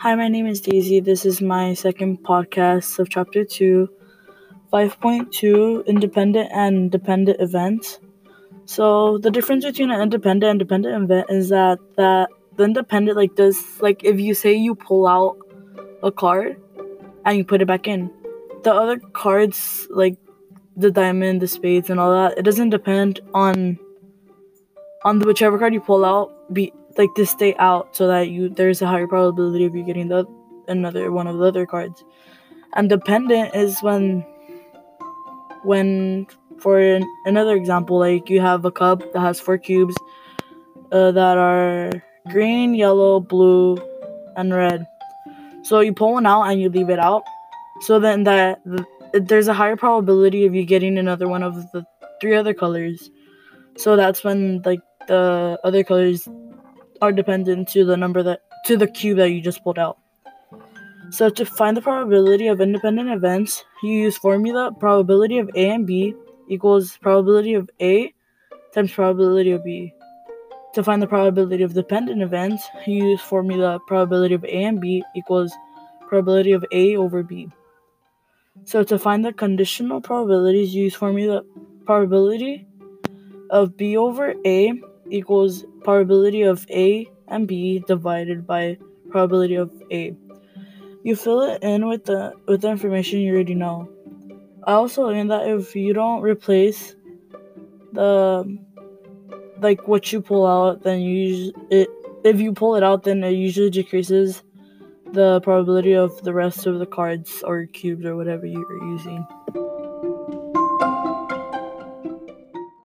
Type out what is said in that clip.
Hi, my name is Daisy. This is my second podcast of Chapter 2, 5.2 Independent and Dependent Events. So, the difference between an independent and dependent event is that, that the independent, like, does, like, if you say you pull out a card and you put it back in, the other cards, like the diamond, the spades, and all that, it doesn't depend on on the whichever card you pull out be like to stay out so that you there's a higher probability of you getting the another one of the other cards. And dependent is when when for an, another example like you have a cup that has four cubes uh, that are green, yellow, blue, and red. So you pull one out and you leave it out. So then that there's a higher probability of you getting another one of the three other colors. So that's when like the other colors are dependent to the number that to the cube that you just pulled out. So to find the probability of independent events, you use formula probability of A and B equals probability of A times probability of B. To find the probability of dependent events, you use formula probability of A and B equals probability of A over B. So to find the conditional probabilities, you use formula probability of B over A equals probability of A and B divided by probability of A. You fill it in with the with the information you already know. I also learned that if you don't replace the like what you pull out, then you it if you pull it out, then it usually decreases the probability of the rest of the cards or cubes or whatever you are using.